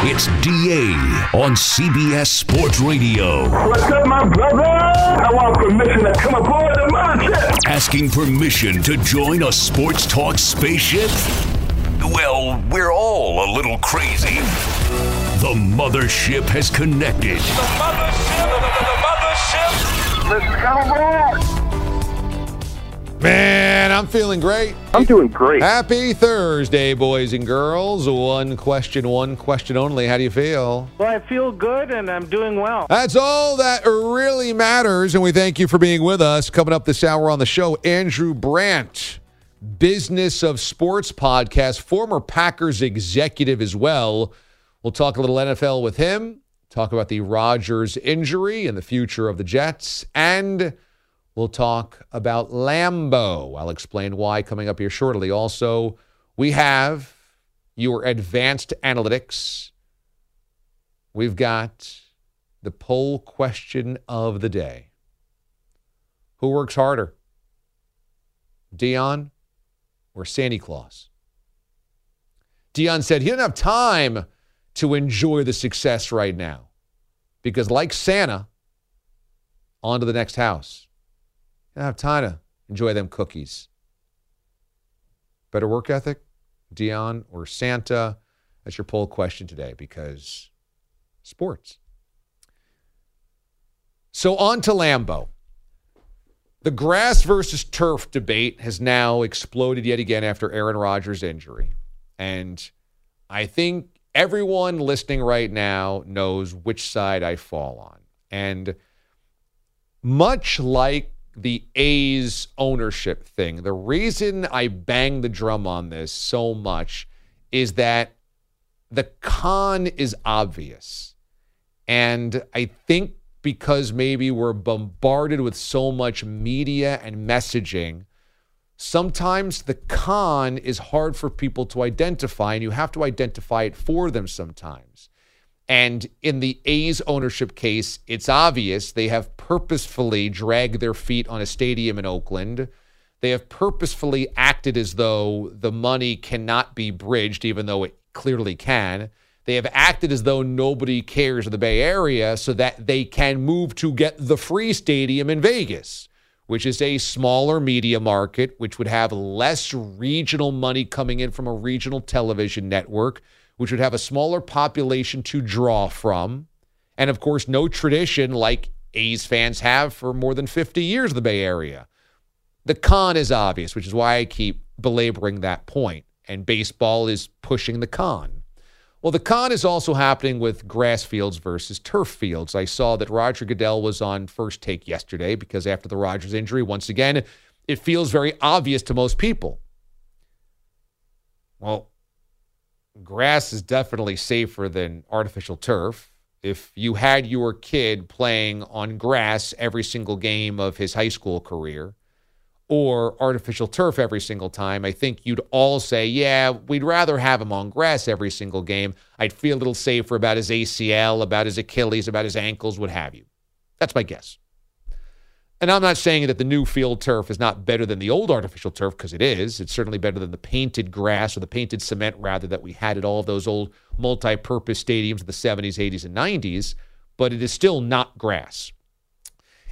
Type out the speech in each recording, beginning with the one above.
It's DA on CBS Sports Radio. What's up, my brother? I want permission to come aboard the mothership. Asking permission to join a sports talk spaceship? Well, we're all a little crazy. The mothership has connected. The mothership, the, the, the mothership. Let's come aboard. Man, I'm feeling great. I'm doing great. Happy Thursday, boys and girls. One question, one question only. How do you feel? Well, I feel good and I'm doing well. That's all that really matters, and we thank you for being with us. Coming up this hour on the show, Andrew Brandt, Business of Sports podcast, former Packers executive as well. We'll talk a little NFL with him, talk about the Rodgers injury and the future of the Jets, and We'll talk about Lambeau. I'll explain why coming up here shortly. Also, we have your advanced analytics. We've got the poll question of the day Who works harder, Dion or Santa Claus? Dion said he didn't have time to enjoy the success right now because, like Santa, on to the next house. Have time to enjoy them cookies. Better work ethic, Dion or Santa? That's your poll question today because sports. So on to Lambeau. The grass versus turf debate has now exploded yet again after Aaron Rodgers' injury. And I think everyone listening right now knows which side I fall on. And much like the A's ownership thing. The reason I bang the drum on this so much is that the con is obvious. And I think because maybe we're bombarded with so much media and messaging, sometimes the con is hard for people to identify, and you have to identify it for them sometimes. And in the A's ownership case, it's obvious they have purposefully dragged their feet on a stadium in Oakland. They have purposefully acted as though the money cannot be bridged, even though it clearly can. They have acted as though nobody cares in the Bay Area so that they can move to get the free stadium in Vegas, which is a smaller media market, which would have less regional money coming in from a regional television network which would have a smaller population to draw from. And of course, no tradition like A's fans have for more than 50 years in the Bay Area. The con is obvious, which is why I keep belaboring that point. And baseball is pushing the con. Well, the con is also happening with grass fields versus turf fields. I saw that Roger Goodell was on first take yesterday because after the Rodgers injury, once again, it feels very obvious to most people. Well, grass is definitely safer than artificial turf. If you had your kid playing on grass every single game of his high school career or artificial turf every single time, I think you'd all say, yeah, we'd rather have him on grass every single game. I'd feel a little safer about his ACL, about his Achilles, about his ankles, what have you. That's my guess. And I'm not saying that the new field turf is not better than the old artificial turf because it is. It's certainly better than the painted grass or the painted cement, rather, that we had at all of those old multi purpose stadiums in the 70s, 80s, and 90s, but it is still not grass.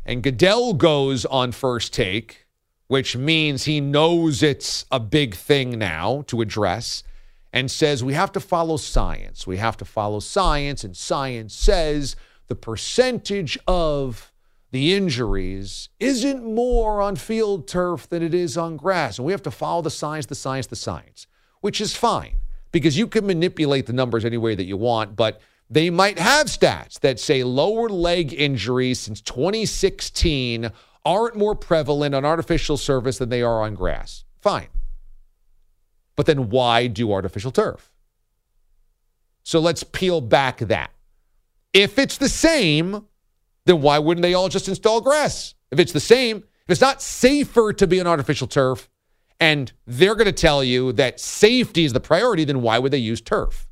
And Goodell goes on first take, which means he knows it's a big thing now to address, and says we have to follow science. We have to follow science, and science says the percentage of the injuries isn't more on field turf than it is on grass. And we have to follow the science, the science, the science, which is fine because you can manipulate the numbers any way that you want, but they might have stats that say lower leg injuries since 2016 aren't more prevalent on artificial surface than they are on grass. Fine. But then why do artificial turf? So let's peel back that. If it's the same, then why wouldn't they all just install grass? If it's the same, if it's not safer to be an artificial turf, and they're going to tell you that safety is the priority, then why would they use turf?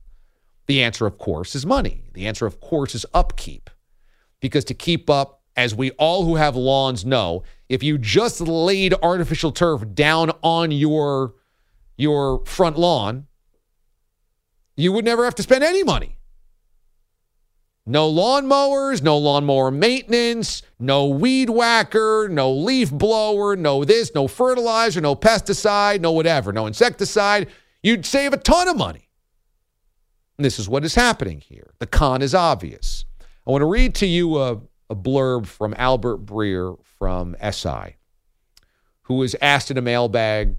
The answer, of course, is money. The answer, of course, is upkeep. Because to keep up, as we all who have lawns know, if you just laid artificial turf down on your your front lawn, you would never have to spend any money. No lawn mowers, no lawnmower maintenance, no weed whacker, no leaf blower, no this, no fertilizer, no pesticide, no whatever, no insecticide. You'd save a ton of money. And this is what is happening here. The con is obvious. I want to read to you a, a blurb from Albert Breer from SI, who was asked in a mailbag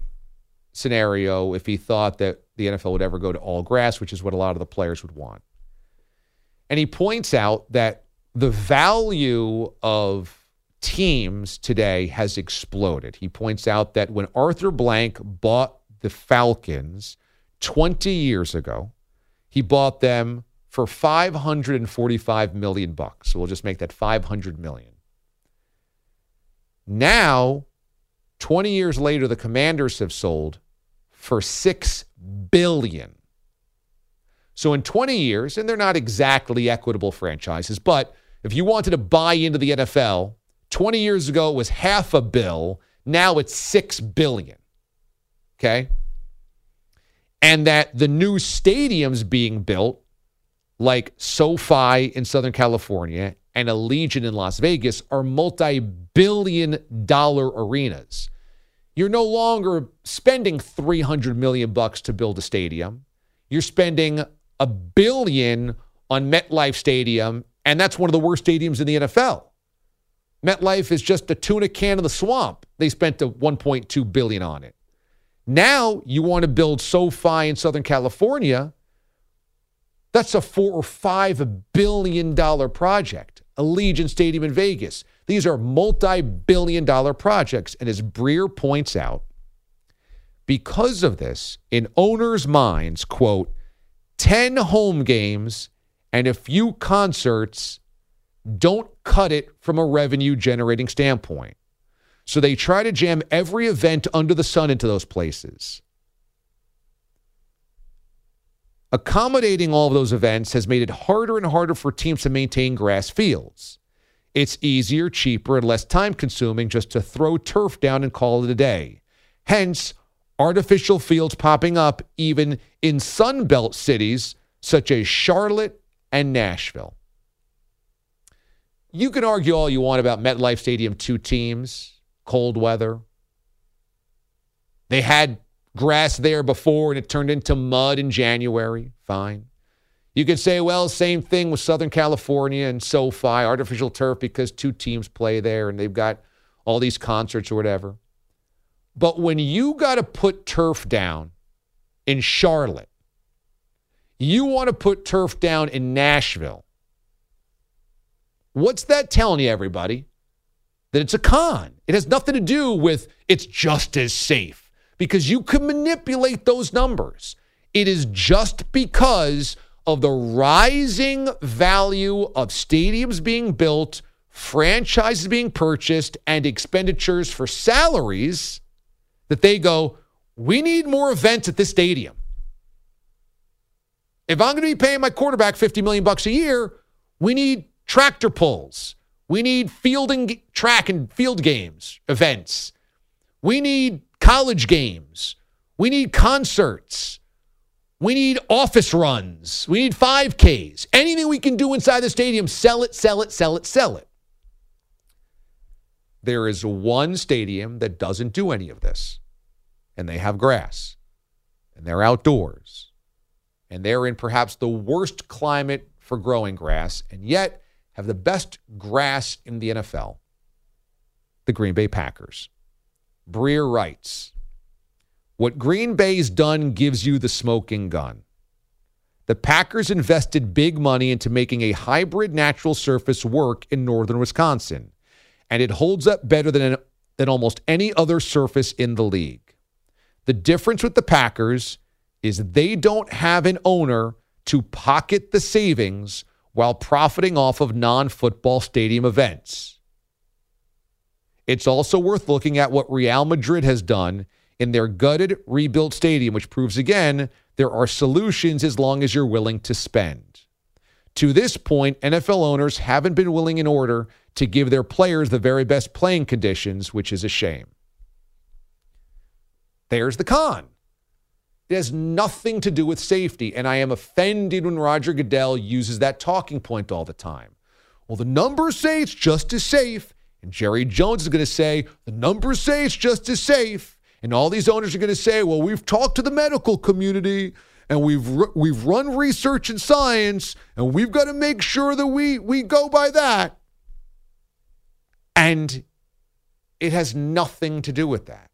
scenario if he thought that the NFL would ever go to all grass, which is what a lot of the players would want. And he points out that the value of teams today has exploded. He points out that when Arthur Blank bought the Falcons 20 years ago, he bought them for 545 million bucks. So we'll just make that 500 million. Now, 20 years later, the Commanders have sold for 6 billion. So in 20 years, and they're not exactly equitable franchises, but if you wanted to buy into the NFL, 20 years ago it was half a bill, now it's 6 billion. Okay? And that the new stadiums being built like SoFi in Southern California and Allegiant in Las Vegas are multi-billion dollar arenas. You're no longer spending 300 million bucks to build a stadium. You're spending a billion on MetLife Stadium, and that's one of the worst stadiums in the NFL. MetLife is just a tuna can in the swamp. They spent a 1.2 billion on it. Now you want to build SoFi in Southern California. That's a four or five billion dollar project. Allegiant Stadium in Vegas. These are multi billion dollar projects. And as Breer points out, because of this, in owners' minds, quote, 10 home games and a few concerts don't cut it from a revenue generating standpoint. So they try to jam every event under the sun into those places. Accommodating all of those events has made it harder and harder for teams to maintain grass fields. It's easier, cheaper, and less time consuming just to throw turf down and call it a day. Hence, artificial fields popping up even in Sunbelt cities such as Charlotte and Nashville. You can argue all you want about MetLife Stadium, two teams, cold weather. They had grass there before and it turned into mud in January. Fine. You could say, well, same thing with Southern California and SoFi, artificial turf because two teams play there and they've got all these concerts or whatever. But when you got to put turf down in Charlotte, you want to put turf down in Nashville. What's that telling you, everybody? That it's a con. It has nothing to do with it's just as safe because you can manipulate those numbers. It is just because of the rising value of stadiums being built, franchises being purchased, and expenditures for salaries that they go, we need more events at this stadium. If I'm going to be paying my quarterback 50 million bucks a year, we need tractor pulls. We need fielding track and field games, events. We need college games. We need concerts. We need office runs. We need 5Ks. Anything we can do inside the stadium, sell it, sell it, sell it, sell it. There is one stadium that doesn't do any of this, and they have grass, and they're outdoors, and they're in perhaps the worst climate for growing grass, and yet have the best grass in the NFL? The Green Bay Packers. Breer writes, What Green Bay's done gives you the smoking gun. The Packers invested big money into making a hybrid natural surface work in northern Wisconsin, and it holds up better than, than almost any other surface in the league. The difference with the Packers is they don't have an owner to pocket the savings while profiting off of non football stadium events. It's also worth looking at what Real Madrid has done in their gutted, rebuilt stadium, which proves again there are solutions as long as you're willing to spend. To this point, NFL owners haven't been willing in order to give their players the very best playing conditions, which is a shame. There's the con. It has nothing to do with safety. And I am offended when Roger Goodell uses that talking point all the time. Well, the numbers say it's just as safe. And Jerry Jones is going to say, the numbers say it's just as safe. And all these owners are going to say, well, we've talked to the medical community and we've we've run research and science and we've got to make sure that we we go by that. And it has nothing to do with that.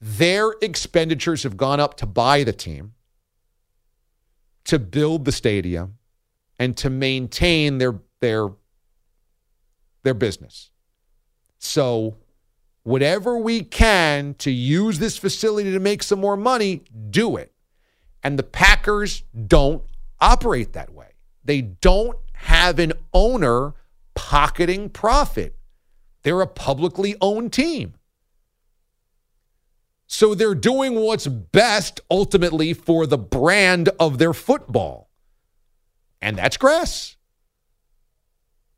Their expenditures have gone up to buy the team, to build the stadium, and to maintain their their their business. So whatever we can to use this facility to make some more money, do it. And the Packers don't operate that way. They don't have an owner pocketing profit. They're a publicly owned team. So they're doing what's best ultimately for the brand of their football. And that's grass.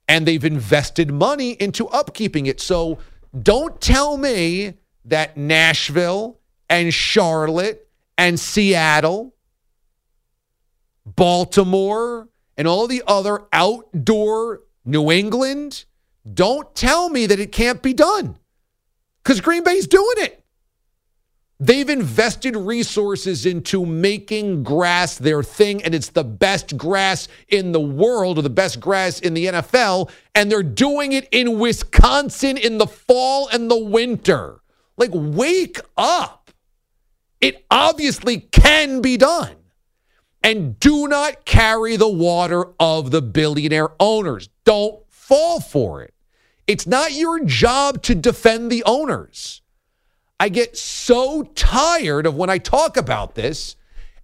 And they've invested money into upkeeping it. So don't tell me that Nashville and Charlotte and Seattle, Baltimore, and all the other outdoor New England, don't tell me that it can't be done because Green Bay's doing it. They've invested resources into making grass their thing, and it's the best grass in the world or the best grass in the NFL. And they're doing it in Wisconsin in the fall and the winter. Like, wake up. It obviously can be done. And do not carry the water of the billionaire owners. Don't fall for it. It's not your job to defend the owners. I get so tired of when I talk about this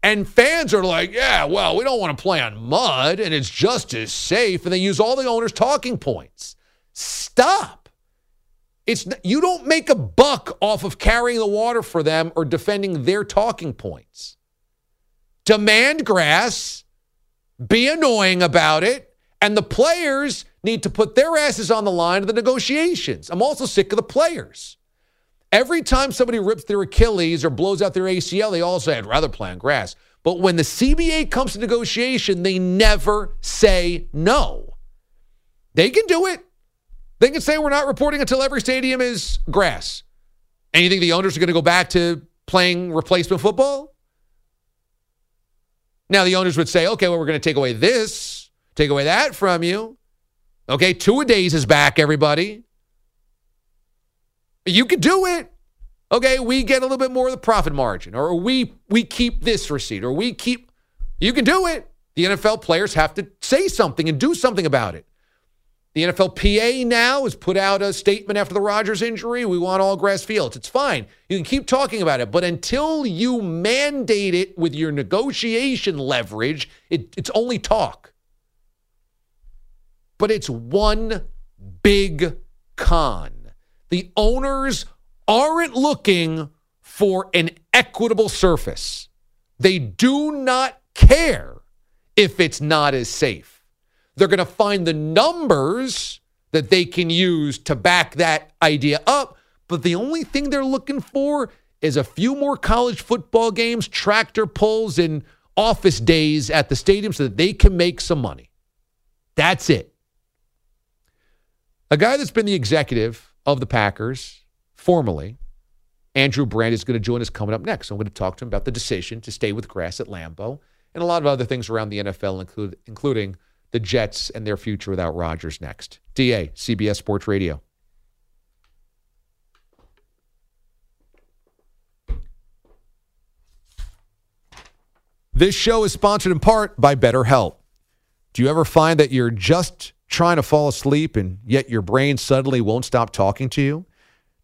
and fans are like, yeah, well, we don't want to play on mud and it's just as safe. And they use all the owners' talking points. Stop. It's you don't make a buck off of carrying the water for them or defending their talking points. Demand grass, be annoying about it, and the players need to put their asses on the line of the negotiations. I'm also sick of the players. Every time somebody rips their Achilles or blows out their ACL, they all say, I'd rather play on grass. But when the CBA comes to negotiation, they never say no. They can do it. They can say we're not reporting until every stadium is grass. And you think the owners are going to go back to playing replacement football? Now, the owners would say, okay, well, we're going to take away this, take away that from you. Okay, two a days is back, everybody. You could do it. Okay, we get a little bit more of the profit margin, or we we keep this receipt, or we keep. You can do it. The NFL players have to say something and do something about it. The NFLPA now has put out a statement after the Rodgers injury. We want all grass fields. It's fine. You can keep talking about it, but until you mandate it with your negotiation leverage, it, it's only talk. But it's one big con. The owners aren't looking for an equitable surface. They do not care if it's not as safe. They're going to find the numbers that they can use to back that idea up. But the only thing they're looking for is a few more college football games, tractor pulls, and office days at the stadium so that they can make some money. That's it. A guy that's been the executive of the Packers formally, Andrew Brandt is going to join us coming up next. I'm going to talk to him about the decision to stay with grass at Lambeau and a lot of other things around the NFL, include, including the Jets and their future without Rodgers next. DA, CBS Sports Radio. This show is sponsored in part by BetterHelp. Do you ever find that you're just trying to fall asleep and yet your brain suddenly won't stop talking to you?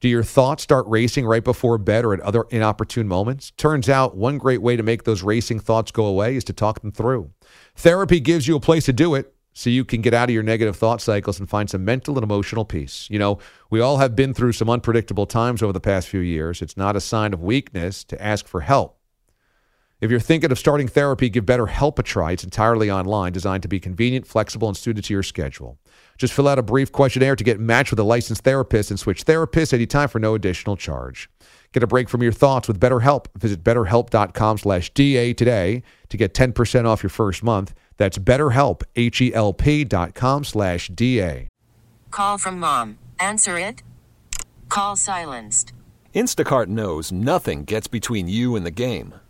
Do your thoughts start racing right before bed or at other inopportune moments? Turns out one great way to make those racing thoughts go away is to talk them through. Therapy gives you a place to do it so you can get out of your negative thought cycles and find some mental and emotional peace. You know, we all have been through some unpredictable times over the past few years. It's not a sign of weakness to ask for help. If you're thinking of starting therapy, give BetterHelp a try. It's entirely online, designed to be convenient, flexible, and suited to your schedule. Just fill out a brief questionnaire to get matched with a licensed therapist and switch therapists anytime for no additional charge. Get a break from your thoughts with BetterHelp. Visit betterhelp.com slash DA today to get 10% off your first month. That's betterhelp, H-E-L-P dot com slash DA. Call from mom. Answer it. Call silenced. Instacart knows nothing gets between you and the game.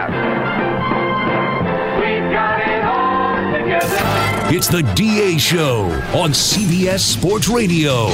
It's new on CBS. We've got it all together. It's the DA Show on CBS Sports Radio.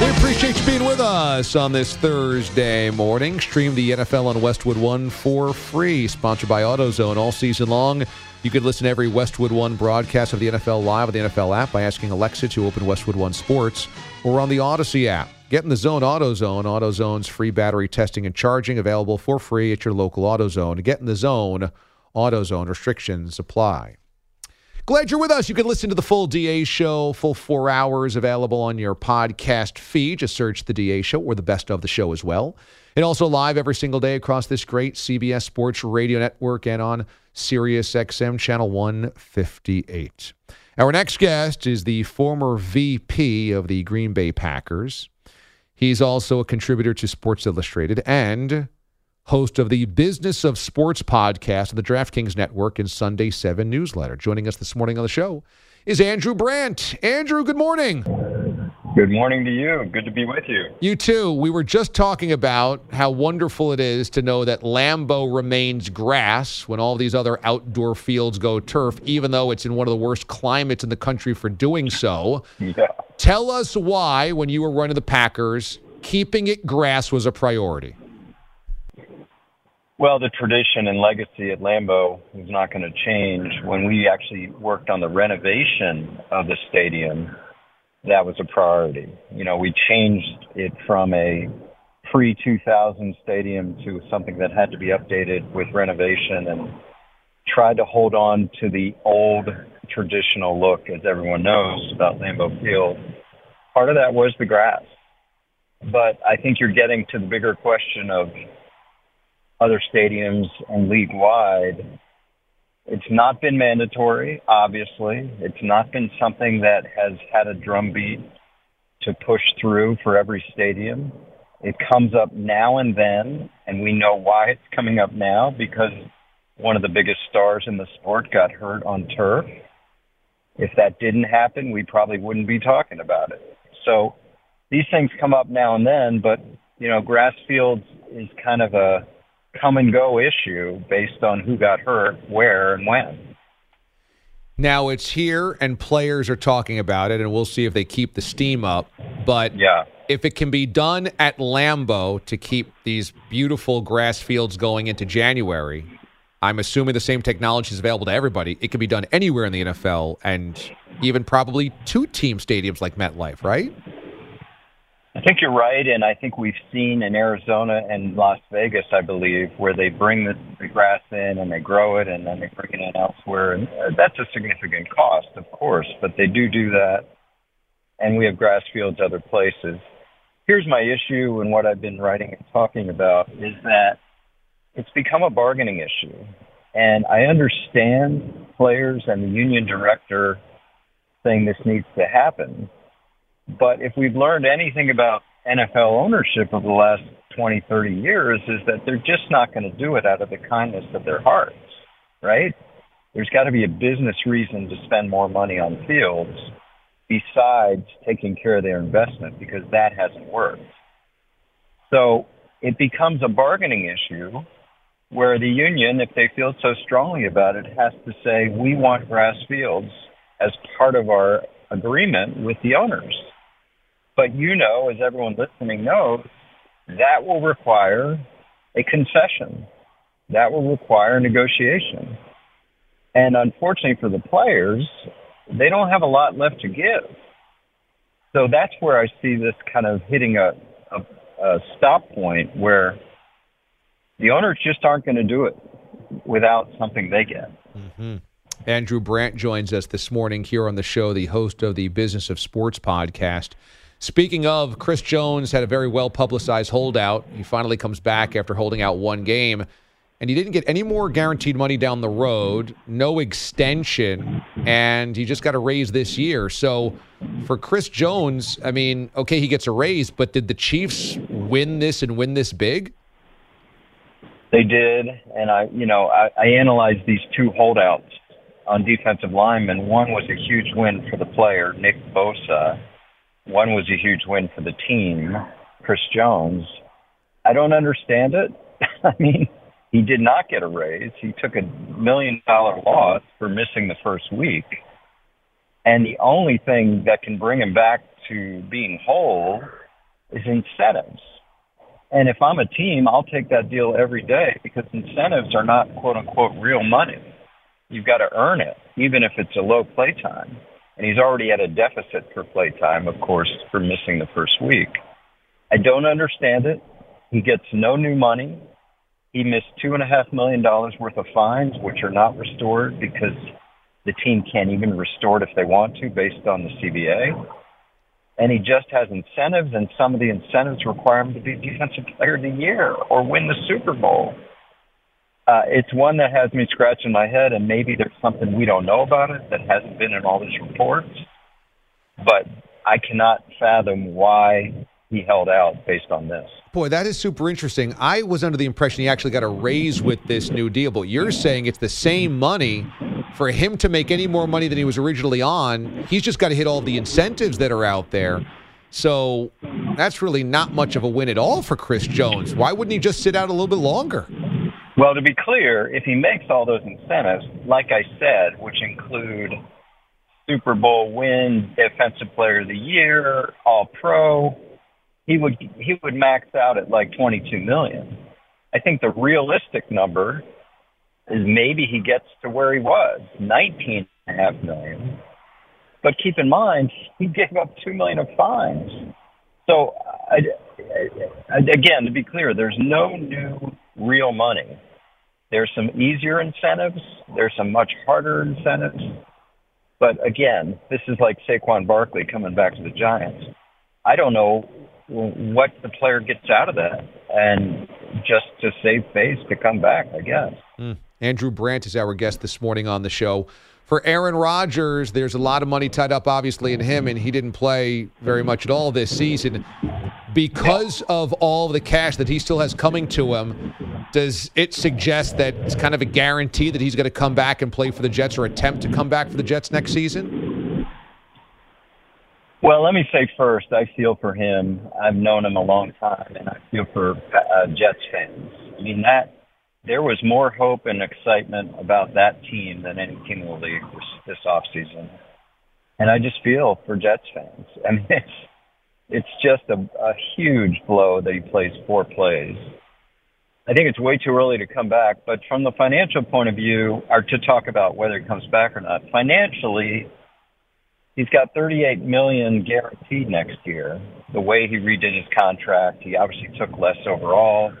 We appreciate you being with us on this Thursday morning. Stream the NFL on Westwood One for free. Sponsored by AutoZone all season long. You can listen to every Westwood One broadcast of the NFL live on the NFL app by asking Alexa to open Westwood One Sports or on the Audacy app. Get in the zone AutoZone. AutoZone's free battery testing and charging available for free at your local AutoZone. Get in the zone. AutoZone restrictions apply. Glad you're with us. You can listen to the full DA show, full four hours available on your podcast feed. Just search the DA show or the best of the show as well. And also live every single day across this great CBS Sports Radio Network and on Sirius XM channel 158. Our next guest is the former VP of the Green Bay Packers. He's also a contributor to Sports Illustrated and host of the Business of Sports podcast of the DraftKings Network and Sunday 7 newsletter. Joining us this morning on the show is Andrew Brandt. Andrew, good morning. Good morning to you. Good to be with you. You too. We were just talking about how wonderful it is to know that Lambeau remains grass when all these other outdoor fields go turf, even though it's in one of the worst climates in the country for doing so. Yeah. Tell us why, when you were running the Packers, keeping it grass was a priority. Well, the tradition and legacy at Lambeau is not going to change. When we actually worked on the renovation of the stadium, that was a priority. You know, we changed it from a pre 2000 stadium to something that had to be updated with renovation and tried to hold on to the old traditional look, as everyone knows about Lambeau Field. Part of that was the grass. But I think you're getting to the bigger question of other stadiums and league wide. It's not been mandatory, obviously. It's not been something that has had a drumbeat to push through for every stadium. It comes up now and then, and we know why it's coming up now because one of the biggest stars in the sport got hurt on turf. If that didn't happen, we probably wouldn't be talking about it. So these things come up now and then, but you know, grass fields is kind of a come and go issue based on who got hurt, where, and when. Now it's here, and players are talking about it, and we'll see if they keep the steam up. But yeah. if it can be done at Lambeau to keep these beautiful grass fields going into January, I'm assuming the same technology is available to everybody. It can be done anywhere in the NFL, and even probably two team stadiums like MetLife, right? I think you're right, and I think we've seen in Arizona and Las Vegas, I believe, where they bring the, the grass in and they grow it, and then they bring it in elsewhere, and uh, that's a significant cost, of course, but they do do that, and we have grass fields other places. Here's my issue, and what I've been writing and talking about is that it's become a bargaining issue, and I understand players and the union director saying this needs to happen but if we've learned anything about NFL ownership over the last 20, 30 years, is that they're just not going to do it out of the kindness of their hearts, right? There's got to be a business reason to spend more money on fields besides taking care of their investment because that hasn't worked. So it becomes a bargaining issue where the union, if they feel so strongly about it, has to say, we want grass fields as part of our agreement with the owners. But you know, as everyone listening knows, that will require a concession. That will require negotiation. And unfortunately for the players, they don't have a lot left to give. So that's where I see this kind of hitting a, a, a stop point where the owners just aren't going to do it without something they get. Mm-hmm. Andrew Brandt joins us this morning here on the show, the host of the Business of Sports podcast. Speaking of, Chris Jones had a very well publicized holdout. He finally comes back after holding out one game, and he didn't get any more guaranteed money down the road, no extension, and he just got a raise this year. So for Chris Jones, I mean, okay, he gets a raise, but did the Chiefs win this and win this big? They did, and I, you know, I, I analyzed these two holdouts on defensive linemen. One was a huge win for the player, Nick Bosa one was a huge win for the team, Chris Jones. I don't understand it. I mean, he did not get a raise. He took a million dollar loss for missing the first week. And the only thing that can bring him back to being whole is incentives. And if I'm a team, I'll take that deal every day because incentives are not quote unquote real money. You've got to earn it, even if it's a low play time and he's already at a deficit for play time, of course, for missing the first week. I don't understand it. He gets no new money. He missed two and a half million dollars worth of fines, which are not restored because the team can't even restore it if they want to based on the CBA. And he just has incentives, and some of the incentives require him to be Defensive Player of the Year or win the Super Bowl uh, it's one that has me scratching my head, and maybe there's something we don't know about it that hasn't been in all these reports. But I cannot fathom why he held out based on this. Boy, that is super interesting. I was under the impression he actually got a raise with this new deal, but you're saying it's the same money. For him to make any more money than he was originally on, he's just got to hit all the incentives that are out there. So that's really not much of a win at all for Chris Jones. Why wouldn't he just sit out a little bit longer? Well, to be clear, if he makes all those incentives, like I said, which include Super Bowl win, Defensive Player of the Year, All Pro, he would he would max out at like 22 million. I think the realistic number is maybe he gets to where he was, 19 and a half million. But keep in mind, he gave up two million of fines. So, I, I, again, to be clear, there's no new real money. There's some easier incentives. There's some much harder incentives. But again, this is like Saquon Barkley coming back to the Giants. I don't know what the player gets out of that, and just to save face to come back, I guess. Mm. Andrew Brandt is our guest this morning on the show. For Aaron Rodgers, there's a lot of money tied up, obviously, in him, and he didn't play very much at all this season. Because of all the cash that he still has coming to him, does it suggest that it's kind of a guarantee that he's going to come back and play for the Jets or attempt to come back for the Jets next season? Well, let me say first, I feel for him. I've known him a long time, and I feel for uh, Jets fans. I mean that there was more hope and excitement about that team than any team in the league this, this off season, and I just feel for Jets fans. I mean, it's it's just a, a huge blow that he plays four plays. I think it's way too early to come back, but from the financial point of view, or to talk about whether he comes back or not, financially, he's got 38 million guaranteed next year. The way he redid his contract, he obviously took less overall,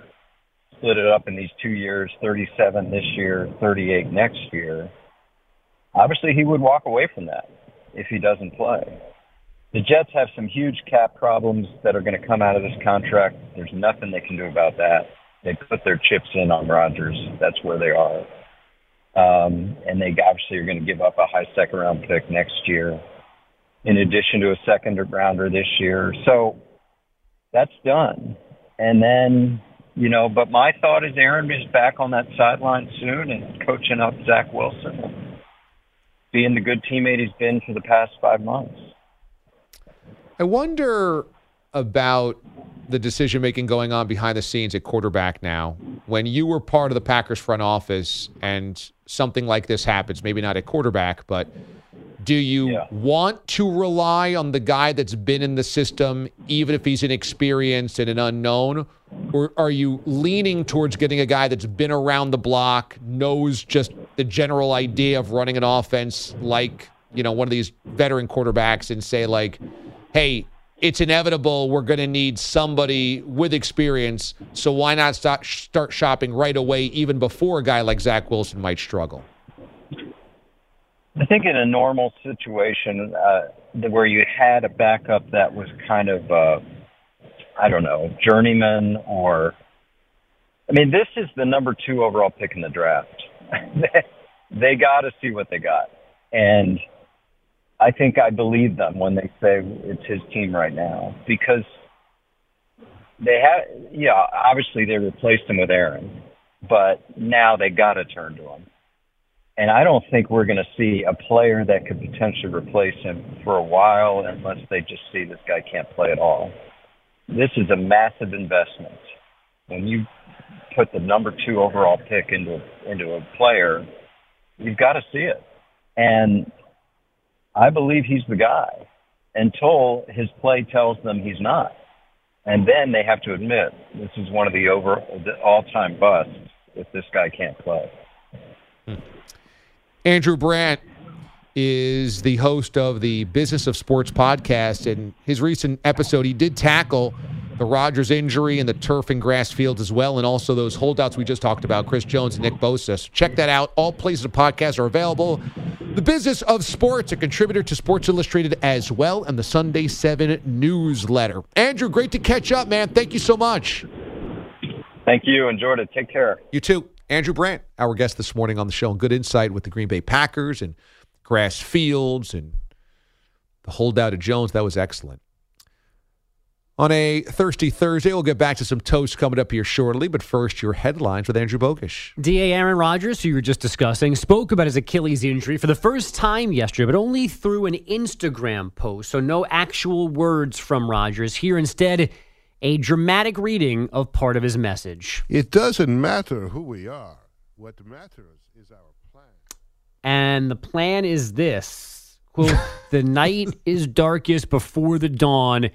split it up in these two years, 37 this year, 38 next year. Obviously, he would walk away from that if he doesn't play. The Jets have some huge cap problems that are going to come out of this contract. There's nothing they can do about that. They put their chips in on Rodgers. That's where they are. Um, and they obviously are going to give up a high second round pick next year in addition to a second rounder this year. So that's done. And then, you know, but my thought is Aaron is back on that sideline soon and coaching up Zach Wilson, being the good teammate he's been for the past five months. I wonder about the decision making going on behind the scenes at quarterback now. When you were part of the Packers front office and something like this happens, maybe not at quarterback, but do you yeah. want to rely on the guy that's been in the system, even if he's inexperienced and an unknown? Or are you leaning towards getting a guy that's been around the block, knows just the general idea of running an offense like, you know, one of these veteran quarterbacks and say, like, hey, it's inevitable we're going to need somebody with experience. So why not start, start shopping right away, even before a guy like Zach Wilson might struggle? I think in a normal situation uh, where you had a backup that was kind of, uh, I don't know, journeyman or, I mean, this is the number two overall pick in the draft. they got to see what they got, and I think I believe them when they say it's his team right now because they have, yeah, obviously they replaced him with Aaron, but now they got to turn to him and I don't think we're going to see a player that could potentially replace him for a while unless they just see this guy can't play at all. This is a massive investment. When you put the number two overall pick into into a player, you've got to see it. And I believe he's the guy until his play tells them he's not. And then they have to admit this is one of the over the all-time busts if this guy can't play. Hmm. Andrew Brandt is the host of the Business of Sports podcast. And his recent episode, he did tackle the Rodgers injury and the turf and grass fields as well, and also those holdouts we just talked about, Chris Jones and Nick Bosa. So check that out. All places of podcasts are available. The Business of Sports, a contributor to Sports Illustrated as well, and the Sunday 7 newsletter. Andrew, great to catch up, man. Thank you so much. Thank you. Enjoyed it. Take care. You too. Andrew Brandt, our guest this morning on the show, and good insight with the Green Bay Packers and grass fields and the holdout of Jones. That was excellent. On a thirsty Thursday, we'll get back to some toast coming up here shortly, but first, your headlines with Andrew Bogusch. DA Aaron Rodgers, who you were just discussing, spoke about his Achilles injury for the first time yesterday, but only through an Instagram post, so no actual words from Rodgers. Here instead, a dramatic reading of part of his message. It doesn't matter who we are. What matters is our plan. And the plan is this quote, the night is darkest before the dawn,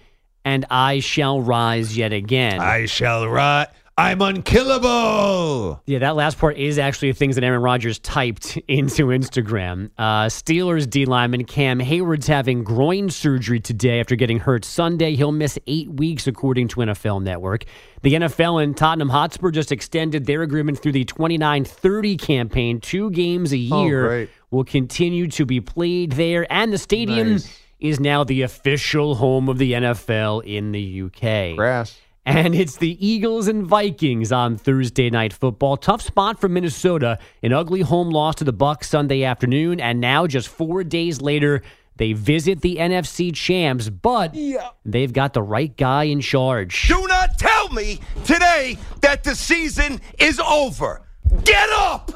and I shall rise yet again. I shall rise. I'm unkillable. Yeah, that last part is actually things that Aaron Rodgers typed into Instagram. Uh, Steelers D lineman Cam Heyward's having groin surgery today after getting hurt Sunday. He'll miss eight weeks, according to NFL Network. The NFL and Tottenham Hotspur just extended their agreement through the 29 30 campaign. Two games a oh, year oh, will continue to be played there, and the stadium nice. is now the official home of the NFL in the UK. Grass. And it's the Eagles and Vikings on Thursday night football. Tough spot for Minnesota. An ugly home loss to the Bucs Sunday afternoon, and now just four days later, they visit the NFC champs, but yeah. they've got the right guy in charge. Do not tell me today that the season is over. Get up!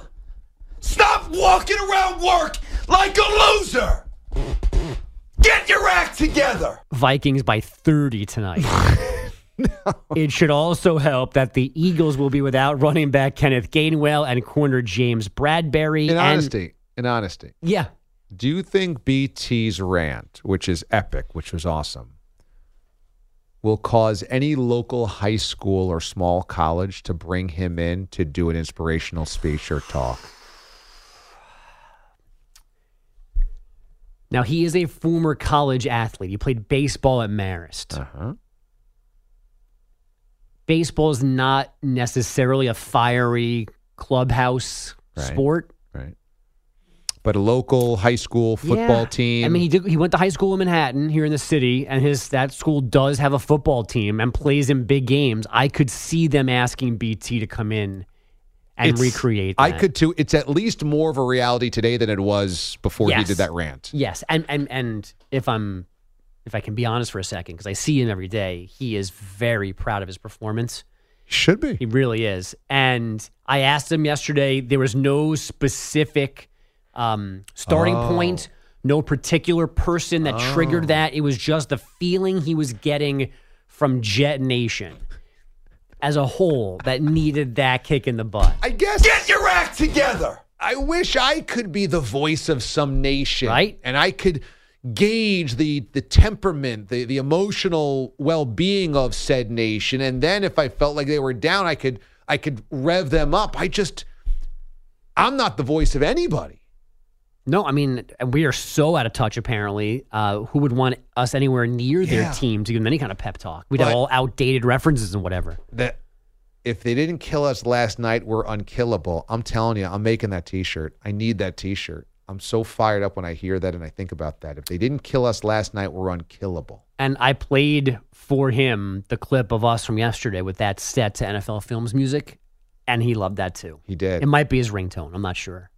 Stop walking around work like a loser! Get your act together. Vikings by 30 tonight. It should also help that the Eagles will be without running back Kenneth Gainwell and corner James Bradberry. In and- honesty, in honesty, yeah. do you think BT's rant, which is epic, which was awesome, will cause any local high school or small college to bring him in to do an inspirational speech or talk? Now, he is a former college athlete. He played baseball at Marist. Uh-huh. Baseball is not necessarily a fiery clubhouse Right. sport. Right. But a local high school football Yeah. team. I mean, he did, he went to high school in Manhattan here in the city, and his that school does have a football team and plays in big games. I could see them asking BT to come in and It's- recreate. I could too. It's at least more of a reality today than it was before he did that rant. Yes, and and and if I'm if I can be honest for a second, because I see him every day, he is very proud of his performance. Should be. He really is. And I asked him yesterday. There was no specific um, starting Oh. point, no particular person that Oh. triggered that. It was just the feeling he was getting from Jet Nation as a whole that needed that kick in the butt. I guess. Get your act together. I wish I could be the voice of some nation, Right. And I could gauge the the temperament, the the emotional well being of said nation, and then if I felt like they were down, I could I could rev them up. I just I'm not the voice of anybody. No, I mean we are so out of touch. Apparently, uh, who would want us anywhere near their team to give them any kind of pep talk? We'd have all outdated references and whatever. That if they didn't kill us last night, we're unkillable. I'm telling you, I'm making that T-shirt. I need that T-shirt. I'm so fired up when I hear that and I think about that. If they didn't kill us last night, we're unkillable. And I played for him the clip of us from yesterday with that set to NFL Films music, and he loved that too. He did. It might be his ringtone. I'm not sure.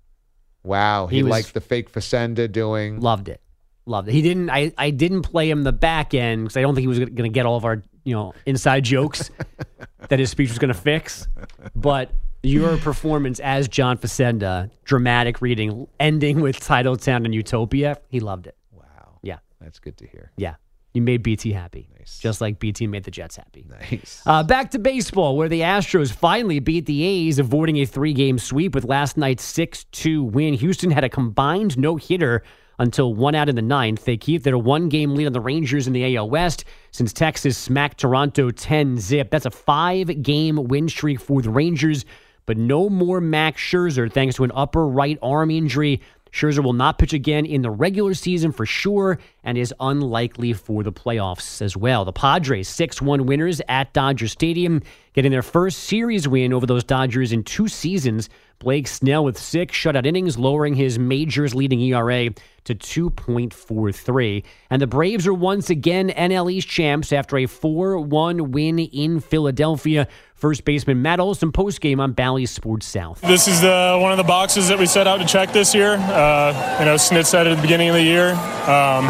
Wow, he, He was- liked the fake Facenda doing. Loved it. Loved it. He didn't. I, I didn't play him the back end because I don't think he was going to get all of our you know inside jokes that his speech was going to fix. But your performance as John Facenda, dramatic reading, ending with Title Town and Utopia, he loved it. Wow, Yeah, that's good to hear. yeah. You made BT happy, just like BT made the Jets happy. Nice. Uh, back to baseball, where the Astros finally beat the A's, avoiding a three game sweep with last night's 6 2 win. Houston had a combined no hitter until one out in the ninth. They keep their one game lead on the Rangers in the AL West since Texas smacked Toronto 10 zip. That's a five game win streak for the Rangers, but no more Max Scherzer thanks to an upper right arm injury. Scherzer will not pitch again in the regular season for sure and is unlikely for the playoffs as well. The Padres, 6 1 winners at Dodger Stadium, getting their first series win over those Dodgers in two seasons. Blake Snell with six shutout innings, lowering his majors leading ERA to 2.43. And the Braves are once again NL East champs after a 4 1 win in Philadelphia. First baseman Matt Olson postgame on Bally Sports South. This is the, one of the boxes that we set out to check this year. Uh, you know, Snit said at the beginning of the year, um,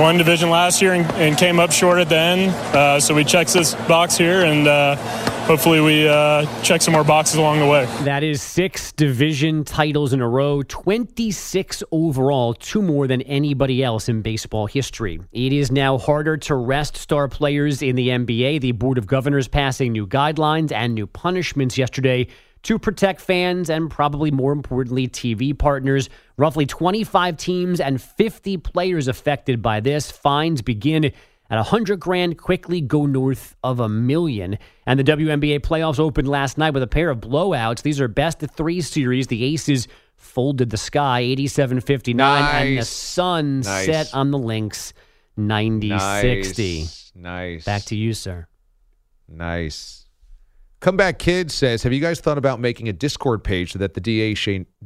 won division last year and, and came up short at the end. Uh, so we checked this box here, and uh, hopefully we uh, check some more boxes along the way. That is six division titles in a row, 26 overall, two more than anybody else in baseball history. It is now harder to rest star players in the NBA. The Board of Governors passing new guidelines and new punishments yesterday to protect fans and probably more importantly, TV partners. Roughly 25 teams and 50 players affected by this. Fines begin at 100 grand, quickly go north of a million. And the WNBA playoffs opened last night with a pair of blowouts. These are best of three series. The Aces folded the sky 87 59, and the Nice. Suns Nice. set on the Lynx 90 60. Nice. Nice. Back to you, sir. Nice. Comeback Kid says, Have you guys thought about making a Discord page so that the DA,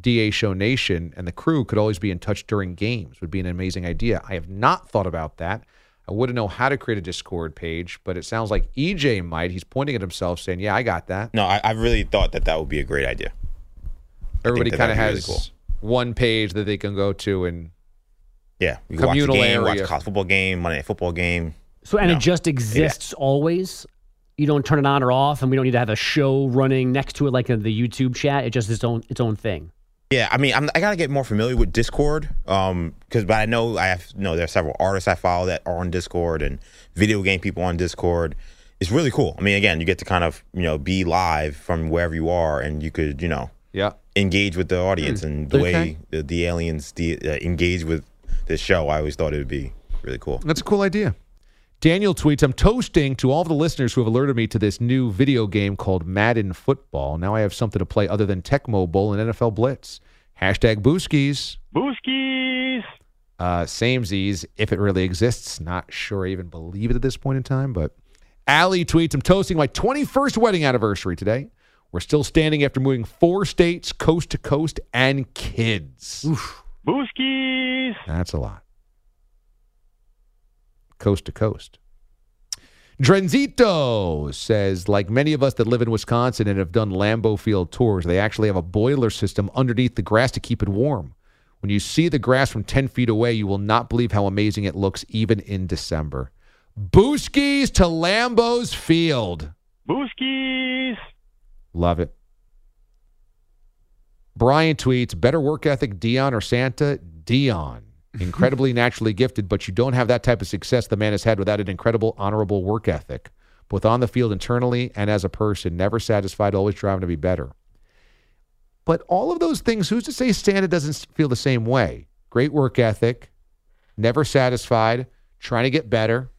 DA Show Nation and the crew could always be in touch during games? Would be an amazing idea. I have not thought about that. I wouldn't know how to create a Discord page, but it sounds like EJ might. He's pointing at himself saying, Yeah, I got that. No, I, I really thought that that would be a great idea. Everybody kind of has really one page that they can go to and Yeah, we can watch the Communal game, watch area. a college football game, Monday night football game. So, and No. it just exists always. You don't turn it on or off, and we don't need to have a show running next to it like in the YouTube chat. It just its own its own thing. Yeah, I mean, I'm, I gotta get more familiar with Discord, um, because but I know I have you know there are several artists I follow that are on Discord and video game people on Discord. It's really cool. I mean, again, you get to kind of you know be live from wherever you are, and you could you know yeah engage with the audience and the Okay. way the, the aliens de- uh, engage with this show. I always thought it would be really cool. That's a cool idea. Daniel tweets, I'm toasting to all of the listeners who have alerted me to this new video game called Madden Football. Now I have something to play other than Tecmo Bowl and NFL Blitz. Hashtag Booskies. Booskies. Uh, Samesies, if it really exists. Not sure I even believe it at this point in time, but Allie tweets, I'm toasting my 21st wedding anniversary today. We're still standing after moving four states, coast to coast, and kids. Booskies. That's a lot. Coast to coast. Drenzito says, like many of us that live in Wisconsin and have done Lambeau Field tours, they actually have a boiler system underneath the grass to keep it warm. When you see the grass from 10 feet away, you will not believe how amazing it looks even in December. Booskies to Lambeau's Field. Booskies. Love it. Brian tweets, better work ethic, Deion or Santa? Deion. Incredibly naturally gifted, but you don't have that type of success the man has had without an incredible, honorable work ethic, both on the field internally and as a person, never satisfied, always striving to be better. But all of those things, who's to say Santa doesn't feel the same way? Great work ethic, never satisfied, trying to get better.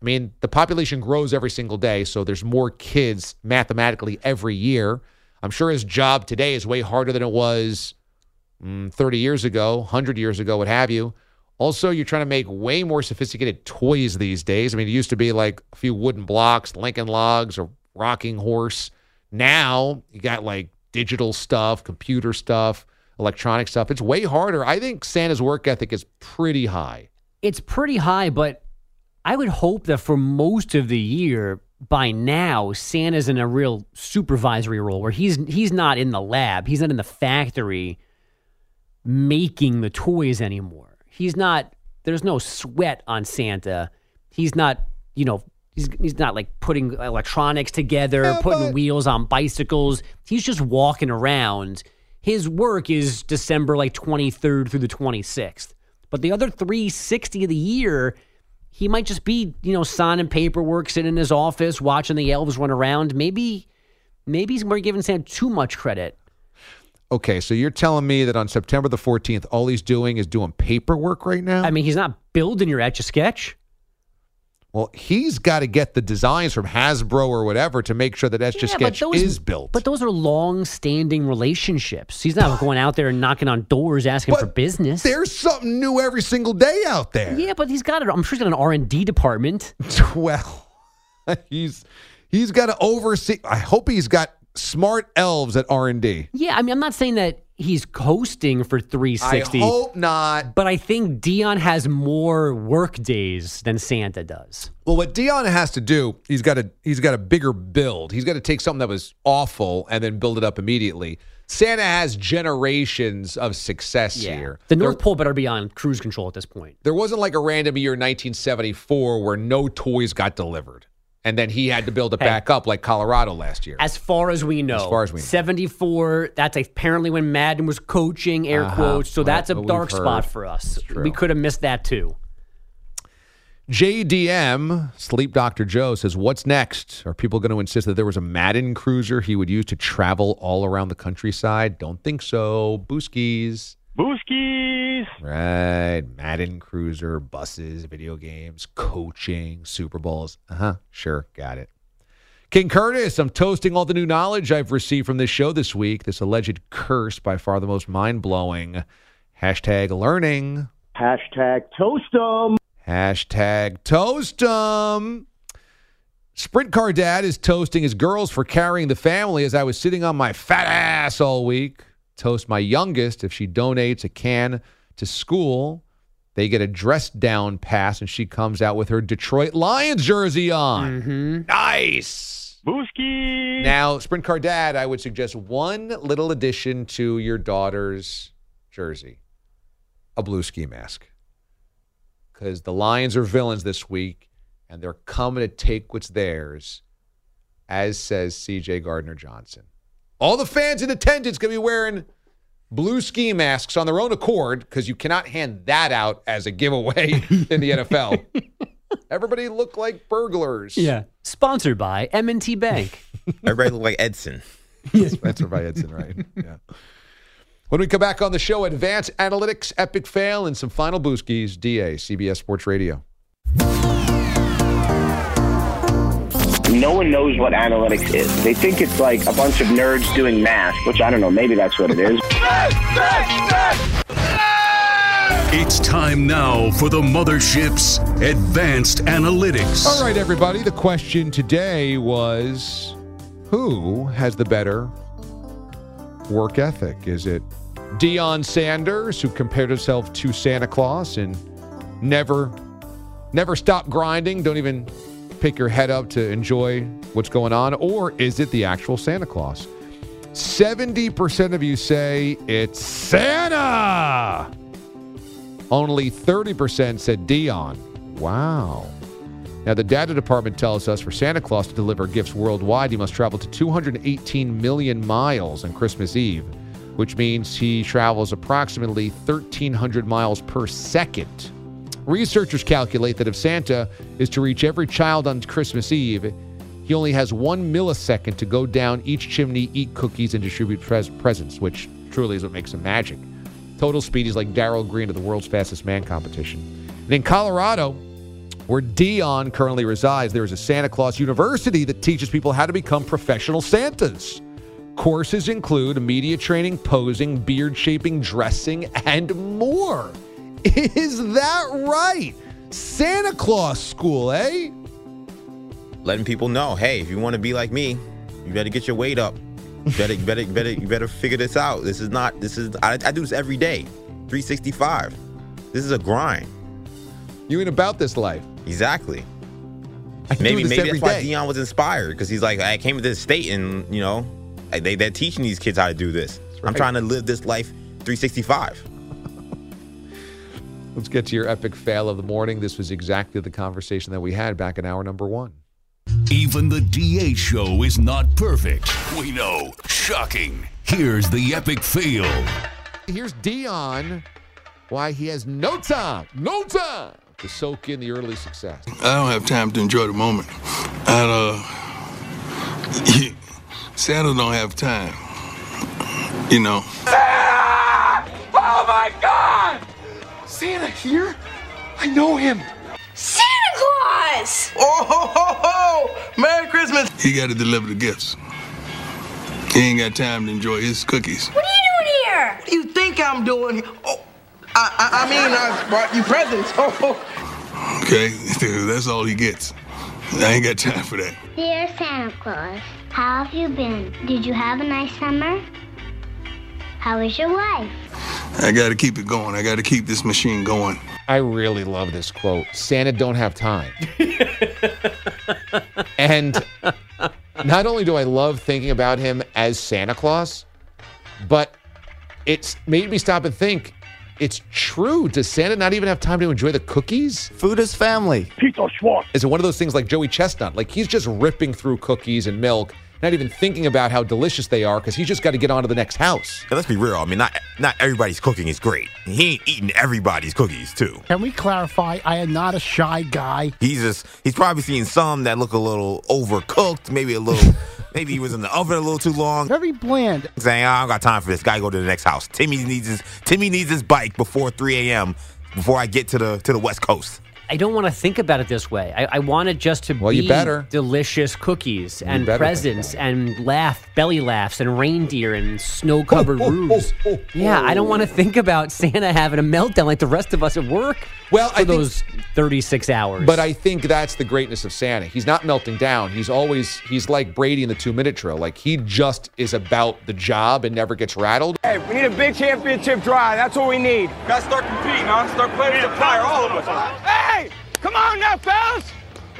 I mean, the population grows every single day, so there's more kids mathematically every year. I'm sure his job today is way harder than it was mm, 30 years ago, 100 years ago, what have you. Also, you're trying to make way more sophisticated toys these days. I mean, it used to be like a few wooden blocks, Lincoln logs, or rocking horse. Now you got like digital stuff, computer stuff, electronic stuff. It's way harder. I think Santa's work ethic is pretty high. It's pretty high, but I would hope that for most of the year, by now, Santa's in a real supervisory role where he's he's not in the lab, he's not in the factory making the toys anymore. He's not. There's no sweat on Santa. He's not. You know. He's, he's not like putting electronics together, putting wheels on bicycles. He's just walking around. His work is December like 23rd through the 26th. But the other 360 of the year, he might just be, you know, signing paperwork, sitting in his office, watching the elves run around. Maybe, maybe we're giving Santa too much credit. Okay, so you're telling me that on September the 14th, all he's doing is doing paperwork right now? I mean, he's not building your etch a sketch. Well, he's got to get the designs from Hasbro or whatever to make sure that Etch a Sketch those- is built. But those are long-standing relationships. He's not going out there and knocking on doors asking for business. There's something new every single day out there. Yeah, but he's got it. I'm sure he's got an R and D department. well, he's he's got to oversee. I hope he's got smart elves at R and D. Yeah, I mean, I'm not saying that he's coasting for 360. I hope not. But I think Deion has more work days than Santa does. Well, what Deion has to do, he's got a he's got a bigger build. He's got to take something that was awful and then build it up immediately. Santa has generations of success here. The North Pole better be on cruise control at this point. There wasn't like a random year 1974 where no toys got delivered. And then he had to build it Hey. back up like Colorado last year. As far as we know, As far as we know. 74, that's apparently when Madden was coaching, air Uh-huh. quotes. So Well, that's a dark spot for us. We could have missed that too. JDM, Sleep Doctor Joe, says, What's next? Are people going to insist that there was a Madden cruiser he would use to travel all around the countryside? Don't think so. Booskies. Booskies. Right. Madden cruiser, buses, video games, coaching, Super Bowls. Uh huh. Sure. Got it. King Curtis, I'm toasting all the new knowledge I've received from this show this week. This alleged curse, by far the most mind blowing. Hashtag learning. Hashtag toast 'em. Hashtag toast 'em. Sprint Car Dad is toasting his girls for carrying the family as I was sitting on my fat ass all week. Toast my youngest if she donates a can to school. They get a dress down pass and she comes out with her Detroit Lions jersey on. Mm-hmm. Nice. Booski. Now, Sprint Car Dad, I would suggest one little addition to your daughter's jersey a blue ski mask. Because the Lions are villains this week and they're coming to take what's theirs, as says CJ Gardner Johnson. All the fans in attendance going to be wearing blue ski masks on their own accord because you cannot hand that out as a giveaway in the NFL. Everybody look like burglars. Yeah. Sponsored by M&T Bank. Everybody look like Edson. Sponsored by Edson, right? Yeah. When we come back on the show, advanced analytics, epic fail, and some final booskies. DA, CBS Sports Radio. No one knows what analytics is. They think it's like a bunch of nerds doing math, which I don't know, maybe that's what it is. It's time now for the mothership's advanced analytics. All right, everybody. The question today was who has the better work ethic? Is it Deion Sanders, who compared himself to Santa Claus and never never stop grinding, don't even pick your head up to enjoy what's going on, or is it the actual Santa Claus? 70% of you say it's Santa. Only 30% said Deion. Wow. Now, the data department tells us for Santa Claus to deliver gifts worldwide, he must travel to 218 million miles on Christmas Eve, which means he travels approximately 1,300 miles per second. Researchers calculate that if Santa is to reach every child on Christmas Eve, he only has one millisecond to go down each chimney, eat cookies, and distribute pres- presents, which truly is what makes him magic. Total speed is like Darrell Green to the world's fastest man competition. And in Colorado, where Deion currently resides, there is a Santa Claus University that teaches people how to become professional Santas. Courses include media training, posing, beard shaping, dressing, and more. Is that right? Santa Claus school, eh? Letting people know, hey, if you want to be like me, you better get your weight up. You better, you better, you better, you better figure this out. This is not. This is. I, I do this every day, 365. This is a grind. You ain't about this life. Exactly. I maybe maybe that's why day. Deion was inspired because he's like, I came to this state and you know, they they're teaching these kids how to do this. I'm trying to live this life 365. Let's get to your epic fail of the morning. This was exactly the conversation that we had back in hour number one. Even the DA show is not perfect. We know. Shocking. Here's the epic fail. Here's Deion. Why he has no time, no time to soak in the early success. I don't have time to enjoy the moment. And uh, Santa don't have time. You know. Oh my God! Santa here? I know him. Santa Claus! Oh ho ho ho! Merry Christmas! He got to deliver the gifts. He ain't got time to enjoy his cookies. What are you doing here? What do you think I'm doing? Oh, I, I, I mean, I brought you presents. Oh, Okay, that's all he gets. I ain't got time for that. Dear Santa Claus, how have you been? Did you have a nice summer? How is your wife? I got to keep it going. I got to keep this machine going. I really love this quote. Santa don't have time. and not only do I love thinking about him as Santa Claus, but it's made me stop and think. It's true. Does Santa not even have time to enjoy the cookies? Food is family. Peter Schwartz. Is it one of those things like Joey Chestnut? Like he's just ripping through cookies and milk, not even thinking about how delicious they are because he's just got to get on to the next house. And let's be real. I mean, not not everybody's cooking is great. He ain't eating everybody's cookies too. Can we clarify? I am not a shy guy. He's just he's probably seen some that look a little overcooked, maybe a little maybe he was in the oven a little too long. Very bland. Saying, "Ah, I don't got time for this. Gotta go to the next house. Timmy needs his Timmy needs his bike before 3 a.m. before I get to the to the West Coast. I don't want to think about it this way. I, I want it just to Well, be you better. delicious cookies and presents and laugh, belly laughs and reindeer and snow covered roofs. Yeah, I don't want to think about Santa having a meltdown like the rest of us at work. Well, for I think- those 36 hours. But I think that's the greatness of Santa. He's not melting down. He's always he's like Brady in the two minute drill. Like he just is about the job and never gets rattled. Hey, we need a big championship drive. That's what we need. Gotta start competing, huh? Start playing with the fire, all of us. Hey, come on now, fellas.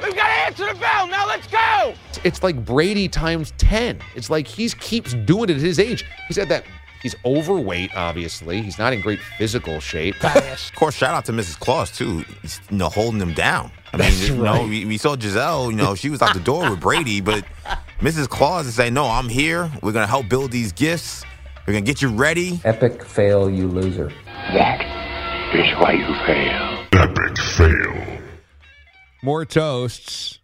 We've got to answer the bell. Now let's go. It's like Brady times 10. It's like he keeps doing it at his age. He's at that he's overweight, obviously. He's not in great physical shape. Of course, shout out to Mrs. Claus too. He's, you know, holding him down. I mean, That's you know, right. we, we saw Gisele. You know, she was out the door with Brady, but Mrs. Claus is saying, "No, I'm here. We're gonna help build these gifts. We're going to get you ready. Epic fail, you loser. That is why you fail. Epic fail. More toasts.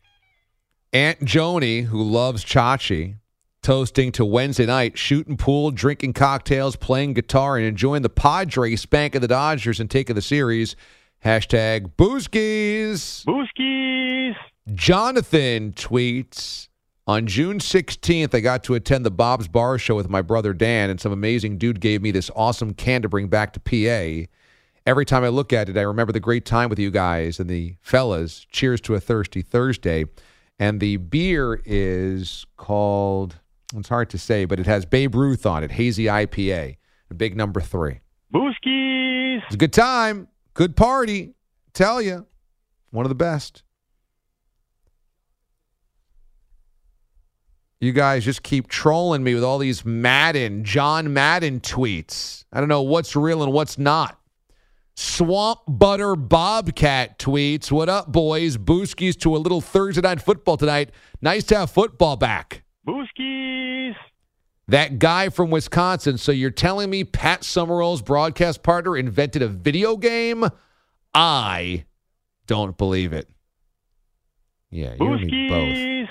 Aunt Joni, who loves Chachi, toasting to Wednesday night, shooting pool, drinking cocktails, playing guitar, and enjoying the Padres spanking the Dodgers and taking the series. Hashtag Booskies. Booskies. Jonathan tweets on June 16th, I got to attend the Bob's Bar Show with my brother Dan, and some amazing dude gave me this awesome can to bring back to PA. Every time I look at it, I remember the great time with you guys and the fellas. Cheers to a thirsty Thursday. And the beer is called, it's hard to say, but it has Babe Ruth on it, Hazy IPA, big number three. Booskies. It's a good time, good party. Tell you, one of the best. You guys just keep trolling me with all these Madden, John Madden tweets. I don't know what's real and what's not. Swamp Butter Bobcat tweets, What up, boys? Booskies to a little Thursday night football tonight. Nice to have football back. Booskies. That guy from Wisconsin. So you're telling me Pat Summerall's broadcast partner invented a video game? I don't believe it. Yeah, you and me both.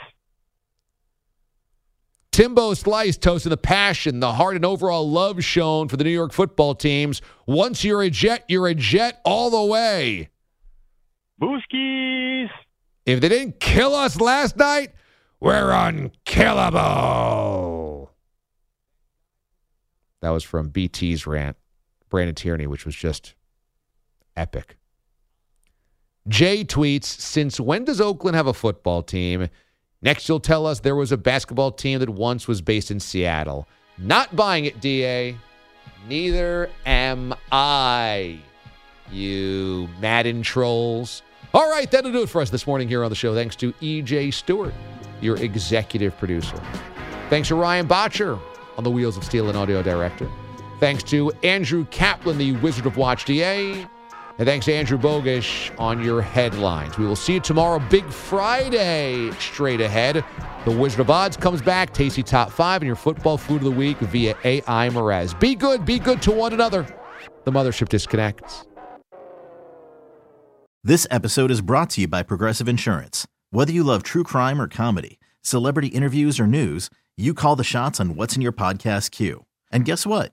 Timbo Slice toasting the passion, the heart, and overall love shown for the New York football teams. Once you're a Jet, you're a Jet all the way. Booskies. If they didn't kill us last night, we're unkillable. That was from BT's rant, Brandon Tierney, which was just epic. Jay tweets Since when does Oakland have a football team? Next, you'll tell us there was a basketball team that once was based in Seattle. Not buying it, DA. Neither am I. You Madden trolls. All right, that'll do it for us this morning here on the show. Thanks to EJ Stewart, your executive producer. Thanks to Ryan Botcher on the Wheels of Steel and audio director. Thanks to Andrew Kaplan, the Wizard of Watch DA. And thanks Andrew Bogish on your headlines. We will see you tomorrow, Big Friday, straight ahead. The Wizard of Odds comes back, Tasty Top 5, and your football food of the week via AI Merez. Be good, be good to one another. The Mothership disconnects. This episode is brought to you by Progressive Insurance. Whether you love true crime or comedy, celebrity interviews or news, you call the shots on what's in your podcast queue. And guess what?